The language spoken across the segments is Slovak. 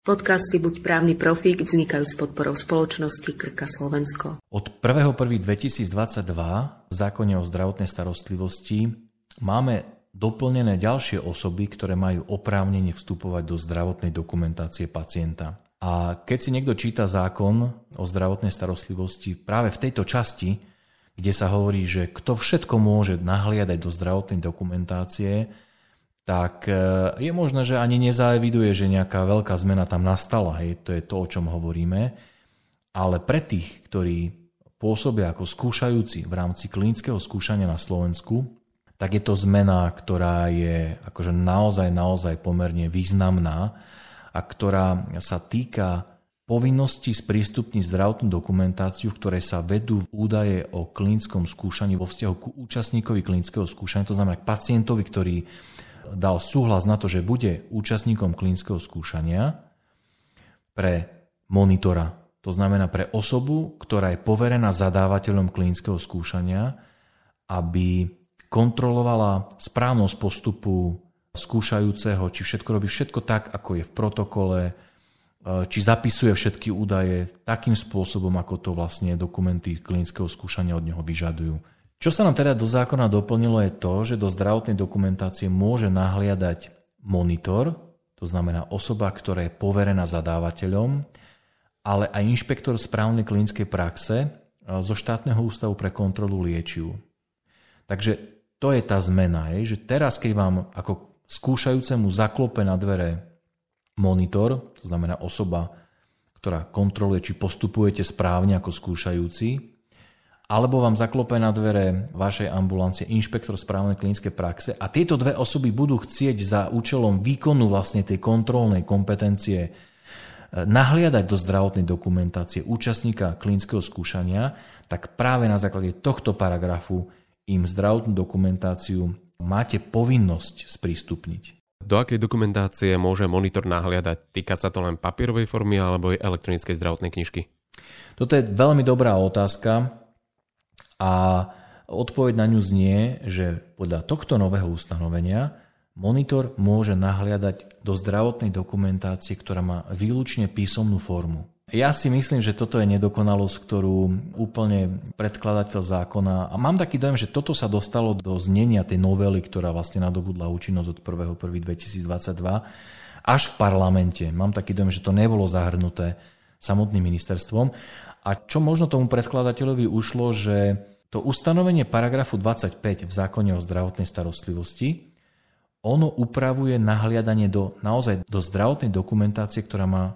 Podcasty Buď právny profík vznikajú s podporou spoločnosti Krka Slovensko. Od 1.1.2022 v zákone o zdravotnej starostlivosti máme doplnené ďalšie osoby, ktoré majú oprávnenie vstupovať do zdravotnej dokumentácie pacienta. A keď si niekto číta zákon o zdravotnej starostlivosti práve v tejto časti, kde sa hovorí, že kto všetko môže nahliadať do zdravotnej dokumentácie, tak e, je možné, že ani nezaeviduje, že nejaká veľká zmena tam nastala. Hej, to je to, o čom hovoríme. Ale pre tých, ktorí pôsobia ako skúšajúci v rámci klinického skúšania na Slovensku, tak je to zmena, ktorá je akože naozaj, naozaj pomerne významná a ktorá sa týka povinnosti sprístupniť zdravotnú dokumentáciu, v ktorej sa vedú údaje o klinickom skúšaní vo vzťahu ku účastníkovi klinického skúšania, to znamená k pacientovi, ktorý dal súhlas na to, že bude účastníkom klinického skúšania pre monitora. To znamená pre osobu, ktorá je poverená zadávateľom klinického skúšania, aby kontrolovala správnosť postupu skúšajúceho, či všetko robí všetko tak, ako je v protokole, či zapisuje všetky údaje takým spôsobom, ako to vlastne dokumenty klinického skúšania od neho vyžadujú. Čo sa nám teda do zákona doplnilo je to, že do zdravotnej dokumentácie môže nahliadať monitor, to znamená osoba, ktorá je poverená zadávateľom, ale aj inšpektor správnej klinickej praxe e, zo štátneho ústavu pre kontrolu liečiv. Takže to je tá zmena, je, že teraz, keď vám ako skúšajúcemu zaklope na dvere monitor, to znamená osoba, ktorá kontroluje, či postupujete správne ako skúšajúci, alebo vám zaklope na dvere vašej ambulancie inšpektor správnej klinické praxe a tieto dve osoby budú chcieť za účelom výkonu vlastne tej kontrolnej kompetencie eh, nahliadať do zdravotnej dokumentácie účastníka klinického skúšania, tak práve na základe tohto paragrafu im zdravotnú dokumentáciu máte povinnosť sprístupniť. Do akej dokumentácie môže monitor nahliadať? Týka sa to len papierovej formy alebo aj elektronickej zdravotnej knižky? Toto je veľmi dobrá otázka. A odpoveď na ňu znie, že podľa tohto nového ustanovenia monitor môže nahliadať do zdravotnej dokumentácie, ktorá má výlučne písomnú formu. Ja si myslím, že toto je nedokonalosť, ktorú úplne predkladateľ zákona a mám taký dojem, že toto sa dostalo do znenia tej novely, ktorá vlastne nadobudla účinnosť od 1.1.2022 až v parlamente. Mám taký dojem, že to nebolo zahrnuté samotným ministerstvom. A čo možno tomu predkladateľovi ušlo, že to ustanovenie paragrafu 25 v zákone o zdravotnej starostlivosti, ono upravuje nahliadanie do, naozaj do zdravotnej dokumentácie, ktorá má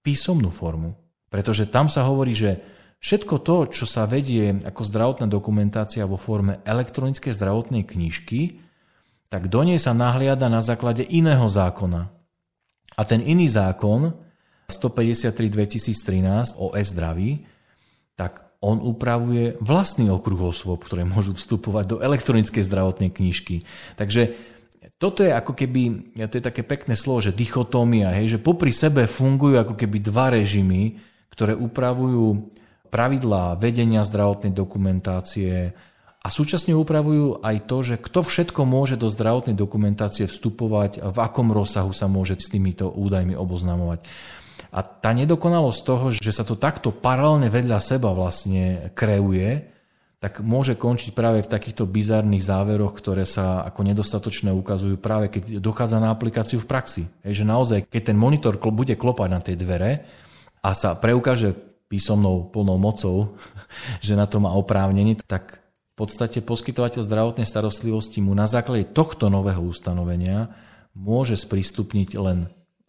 písomnú formu. Pretože tam sa hovorí, že všetko to, čo sa vedie ako zdravotná dokumentácia vo forme elektronickej zdravotnej knižky, tak do nej sa nahliada na základe iného zákona. A ten iný zákon, 153 2013 o e-zdraví, tak on upravuje vlastný okruh osôb, ktoré môžu vstupovať do elektronickej zdravotnej knižky. Takže toto je ako keby, to je také pekné slovo, že dichotómia, hej, že popri sebe fungujú ako keby dva režimy, ktoré upravujú pravidlá vedenia zdravotnej dokumentácie a súčasne upravujú aj to, že kto všetko môže do zdravotnej dokumentácie vstupovať, v akom rozsahu sa môže s týmito údajmi oboznamovať. A tá nedokonalosť toho, že sa to takto paralelne vedľa seba vlastne kreuje, tak môže končiť práve v takýchto bizarných záveroch, ktoré sa ako nedostatočné ukazujú práve keď dochádza na aplikáciu v praxi. Hej, že naozaj, keď ten monitor bude klopať na tej dvere a sa preukáže písomnou plnou mocou, že na to má oprávnenie, tak v podstate poskytovateľ zdravotnej starostlivosti mu na základe tohto nového ustanovenia môže sprístupniť len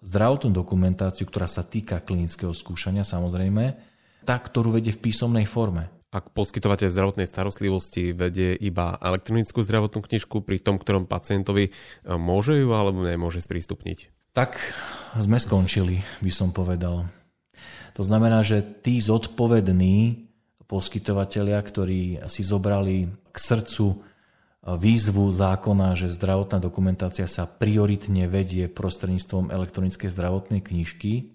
zdravotnú dokumentáciu, ktorá sa týka klinického skúšania samozrejme, tá, ktorú vedie v písomnej forme. Ak poskytovateľ zdravotnej starostlivosti vedie iba elektronickú zdravotnú knižku, pri tom, ktorom pacientovi e, môže ju alebo nemôže sprístupniť? Tak sme skončili, by som povedal. To znamená, že tí zodpovední poskytovateľia, ktorí si zobrali k srdcu výzvu zákona, že zdravotná dokumentácia sa prioritne vedie prostredníctvom elektronickej zdravotnej knižky,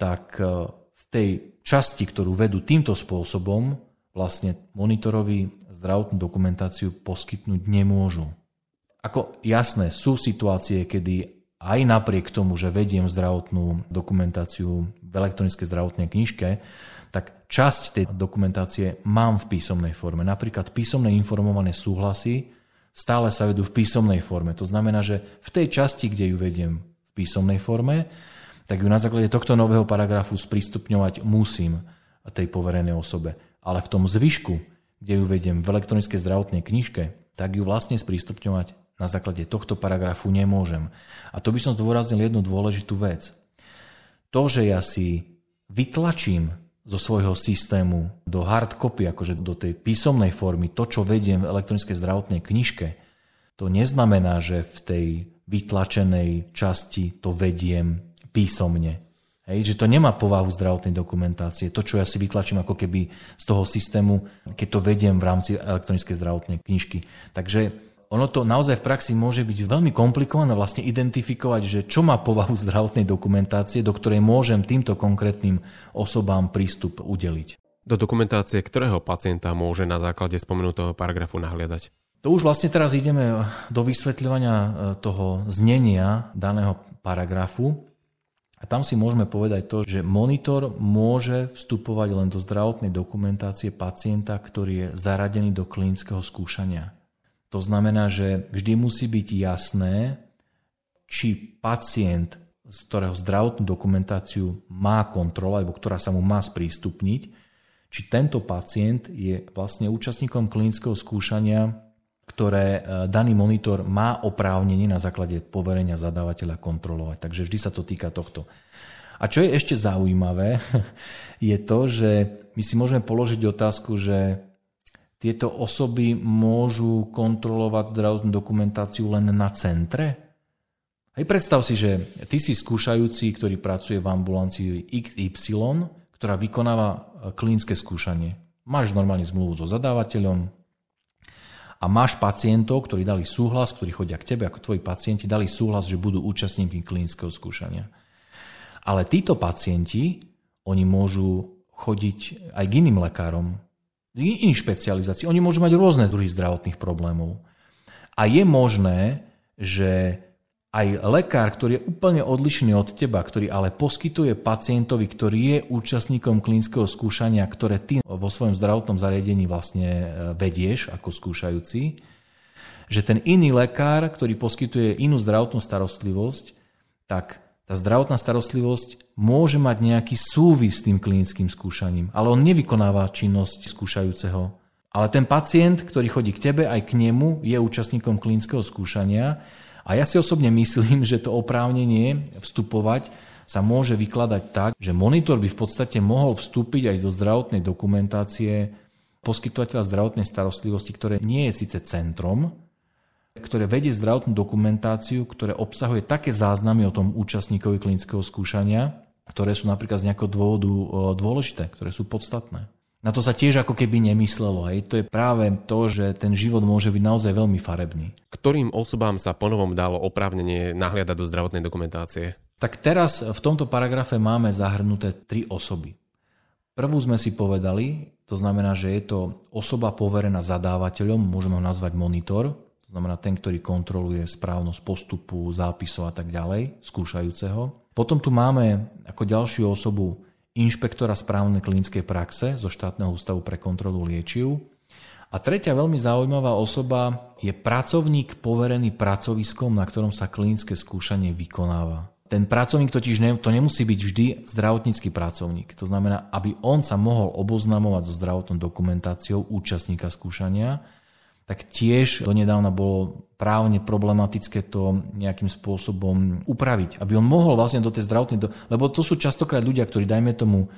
tak e, v tej časti, ktorú vedú týmto spôsobom, vlastne monitorovi zdravotnú dokumentáciu poskytnúť nemôžu. Ako jasné, sú situácie, kedy aj napriek tomu, že vediem zdravotnú dokumentáciu v elektronickej zdravotnej knižke, tak časť tej dokumentácie mám v písomnej forme. Napríklad písomné informované súhlasy stále sa vedú v písomnej forme. To znamená, že v tej časti, kde ju vediem v písomnej forme, tak ju na základe tohto nového paragrafu sprístupňovať musím tej poverenej osobe. Ale v tom zvyšku, kde ju vediem v elektronickej zdravotnej knižke, tak ju vlastne sprístupňovať na základe tohto paragrafu nemôžem. A to by som zdôraznil jednu dôležitú vec. To, že ja si vytlačím zo svojho systému do hard copy, akože do tej písomnej formy, to, čo vediem v elektronickej zdravotnej knižke, to neznamená, že v tej vytlačenej časti to vediem písomne. Hej, že to nemá povahu zdravotnej dokumentácie. To, čo ja si vytlačím ako keby z toho systému, keď to vediem v rámci elektronickej zdravotnej knižky. Takže ono to naozaj v praxi môže byť veľmi komplikované vlastne identifikovať, že čo má povahu zdravotnej dokumentácie, do ktorej môžem týmto konkrétnym osobám prístup udeliť. Do dokumentácie ktorého pacienta môže na základe spomenutého paragrafu nahliadať? To už vlastne teraz ideme do vysvetľovania e, toho znenia daného paragrafu. A tam si môžeme povedať to, že monitor môže vstupovať len do zdravotnej dokumentácie pacienta, ktorý je zaradený do klinického skúšania. To znamená, že vždy musí byť jasné, či pacient, z ktorého zdravotnú dokumentáciu má kontrola, alebo ktorá sa mu má sprístupniť, či tento pacient je vlastne účastníkom klinického skúšania, ktoré e, daný monitor má oprávnenie na základe poverenia zadávateľa kontrolovať. Takže vždy sa to týka tohto. A čo je ešte zaujímavé, je to, že my si môžeme položiť otázku, že tieto osoby môžu kontrolovať zdravotnú dokumentáciu len na centre? Aj predstav si, že ty si skúšajúci, ktorý pracuje v ambulancii XY, ktorá vykonáva e, klinické skúšanie. Máš normálne zmluvu so zadávateľom a máš pacientov, ktorí dali súhlas, ktorí chodia k tebe ako tvoji pacienti, dali súhlas, že budú účastníky klinického skúšania. Ale títo pacienti, oni môžu chodiť aj k iným lekárom, iných špecializácií. Oni môžu mať rôzne druhy zdravotných problémov. A je možné, že aj lekár, ktorý je úplne odlišný od teba, ktorý ale poskytuje pacientovi, ktorý je účastníkom klinického skúšania, ktoré ty vo svojom zdravotnom zariadení vlastne e, vedieš ako skúšajúci, že ten iný lekár, ktorý poskytuje inú zdravotnú starostlivosť, tak tá zdravotná starostlivosť môže mať nejaký súvis s tým klinickým skúšaním, ale on nevykonáva činnosť skúšajúceho. Ale ten pacient, ktorý chodí k tebe, aj k nemu, je účastníkom klinického skúšania a ja si osobne myslím, že to oprávnenie vstupovať sa môže vykladať tak, že monitor by v podstate mohol vstúpiť aj do zdravotnej dokumentácie poskytovateľa zdravotnej starostlivosti, ktoré nie je síce centrom, ktoré vedie zdravotnú dokumentáciu, ktoré obsahuje také záznamy o tom účastníkovi klinického skúšania, ktoré sú napríklad z nejakého dôvodu dôležité, ktoré sú podstatné. Na to sa tiež ako keby nemyslelo. Hej. To je práve to, že ten život môže byť naozaj veľmi farebný. Ktorým osobám sa ponovom dalo oprávnenie nahliadať do zdravotnej dokumentácie? Tak teraz v tomto paragrafe máme zahrnuté tri osoby. Prvú sme si povedali, to znamená, že je to osoba poverená zadávateľom, môžeme ho nazvať monitor, znamená ten, ktorý kontroluje správnosť postupu, zápisov a tak ďalej, skúšajúceho. Potom tu máme ako ďalšiu osobu inšpektora správnej klinickej praxe zo štátneho ústavu pre kontrolu liečiv. A tretia veľmi zaujímavá osoba je pracovník poverený pracoviskom, na ktorom sa klinické skúšanie vykonáva. Ten pracovník totiž ne, to nemusí byť vždy zdravotnícky pracovník. To znamená, aby on sa mohol oboznamovať so zdravotnou dokumentáciou účastníka skúšania, tak tiež donedávna bolo právne problematické to nejakým spôsobom upraviť. Aby on mohol vlastne do tej zdravotnej... Do... Lebo to sú častokrát ľudia, ktorí, dajme tomu,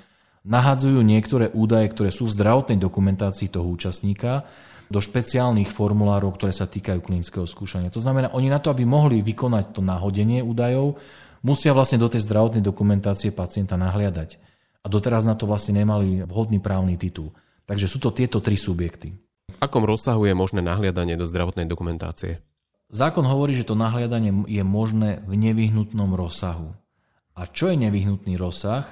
nahadzujú niektoré údaje, ktoré sú v zdravotnej dokumentácii toho účastníka do špeciálnych formulárov, ktoré sa týkajú klinického skúšania. To znamená, oni na to, aby mohli vykonať to nahodenie údajov, musia vlastne do tej zdravotnej dokumentácie pacienta nahliadať. A doteraz na to vlastne nemali vhodný právny titul. Takže sú to tieto tri subjekty. Akom rozsahu je možné nahliadanie do zdravotnej dokumentácie? Zákon hovorí, že to nahliadanie je možné v nevyhnutnom rozsahu. A čo je nevyhnutný rozsah?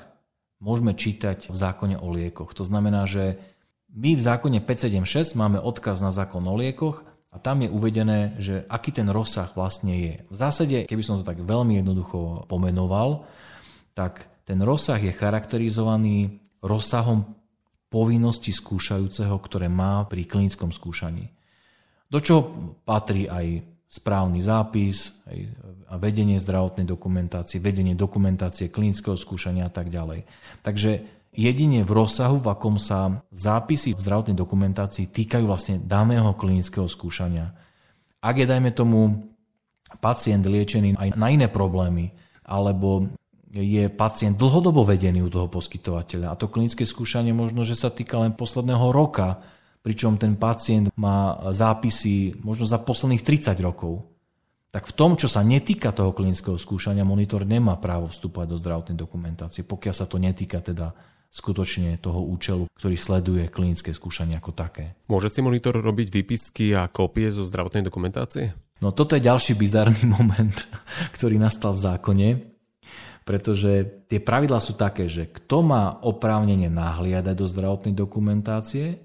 Môžeme čítať v zákone o liekoch. To znamená, že my v zákone 576 máme odkaz na zákon o liekoch A tam je uvedené, že aký ten rozsah vlastne je. V zásade, keby som to tak veľmi jednoducho pomenoval, tak ten rozsah je charakterizovaný rozsahom povinnosti skúšajúceho, ktoré má pri klinickom skúšaní. Do čoho patrí aj správny zápis, aj vedenie zdravotnej dokumentácie, vedenie dokumentácie klinického skúšania a tak ďalej. Takže jedine v rozsahu, v akom sa zápisy v zdravotnej dokumentácii týkajú vlastne daného klinického skúšania. Ak je, dajme tomu, pacient liečený aj na iné problémy, alebo je pacient dlhodobo vedený u toho poskytovateľa a to klinické skúšanie možno, že sa týka len posledného roka, pričom ten pacient má zápisy možno za posledných 30 rokov, tak v tom, čo sa netýka toho klinického skúšania, monitor nemá právo vstupovať do zdravotnej dokumentácie, pokiaľ sa to netýka teda skutočne toho účelu, ktorý sleduje klinické skúšanie ako také. Môže si monitor robiť výpisky a kópie zo zdravotnej dokumentácie? No toto je ďalší bizarný moment, ktorý nastal v zákone, pretože tie pravidlá sú také, že kto má oprávnenie nahliadať do zdravotnej dokumentácie,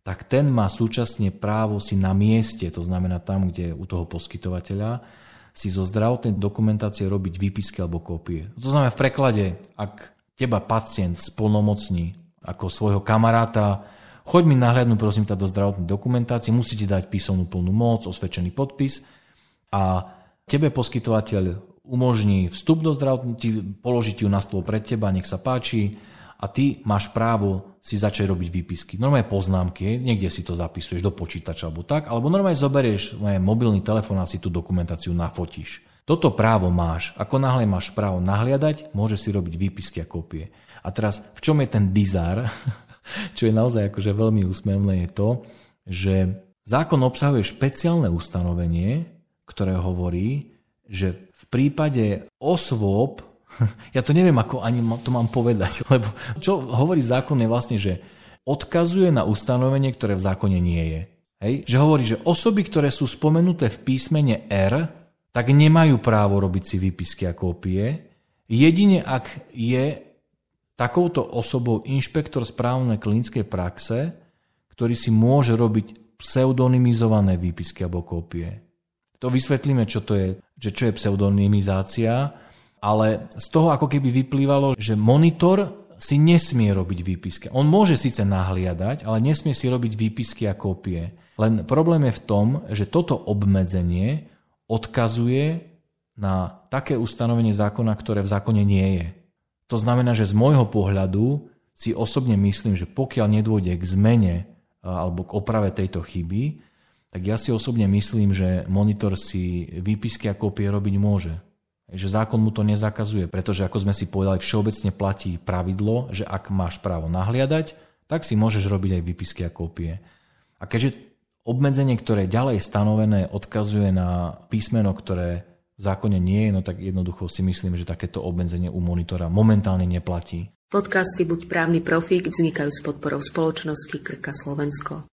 tak ten má súčasne právo si na mieste, to znamená tam, kde u toho poskytovateľa, si zo zdravotnej dokumentácie robiť výpisky alebo kópie. To znamená v preklade, ak teba pacient splnomocní ako svojho kamaráta, choď mi nahliadnúť prosím ťa do zdravotnej dokumentácie, musíte dať písomnú plnú moc, osvedčený podpis a tebe poskytovateľ umožní vstup do zdravotnej, položiť ju na stôl pred teba, nech sa páči a ty máš právo si začať robiť výpisky. Normálne poznámky, niekde si to zapisuješ do počítača alebo tak, alebo normálne zoberieš mobilný telefón a si tú dokumentáciu nafotíš. Toto právo máš. Ako náhle máš právo nahliadať, môže si robiť výpisky a kópie. A teraz, v čom je ten bizar, čo je naozaj akože veľmi úsmevné, je to, že zákon obsahuje špeciálne ustanovenie, ktoré hovorí, že v prípade osôb, ja to neviem, ako ani to mám povedať, lebo čo hovorí zákon je vlastne, že odkazuje na ustanovenie, ktoré v zákone nie je. Hej? Že hovorí, že osoby, ktoré sú spomenuté v písmene R, tak nemajú právo robiť si výpisky a kópie. Jedine ak je takouto osobou inšpektor správnej klinickej praxe, ktorý si môže robiť pseudonymizované výpisky alebo kópie. To vysvetlíme, čo to je, že čo je pseudonymizácia, ale z toho ako keby vyplývalo, že monitor si nesmie robiť výpisky. On môže síce nahliadať, ale nesmie si robiť výpisky a kópie. Len problém je v tom, že toto obmedzenie odkazuje na také ustanovenie zákona, ktoré v zákone nie je. To znamená, že z môjho pohľadu si osobne myslím, že pokiaľ nedôjde k zmene alebo k oprave tejto chyby, tak ja si osobne myslím, že monitor si výpisky a kópie robiť môže. Že zákon mu to nezakazuje, pretože ako sme si povedali, všeobecne platí pravidlo, že ak máš právo nahliadať, tak si môžeš robiť aj výpisky a kópie. A keďže obmedzenie, ktoré ďalej stanovené odkazuje na písmeno, ktoré v zákone nie je, no tak jednoducho si myslím, že takéto obmedzenie u monitora momentálne neplatí. Podcasty Buď právny profík vznikajú s podporou spoločnosti Krka Slovensko.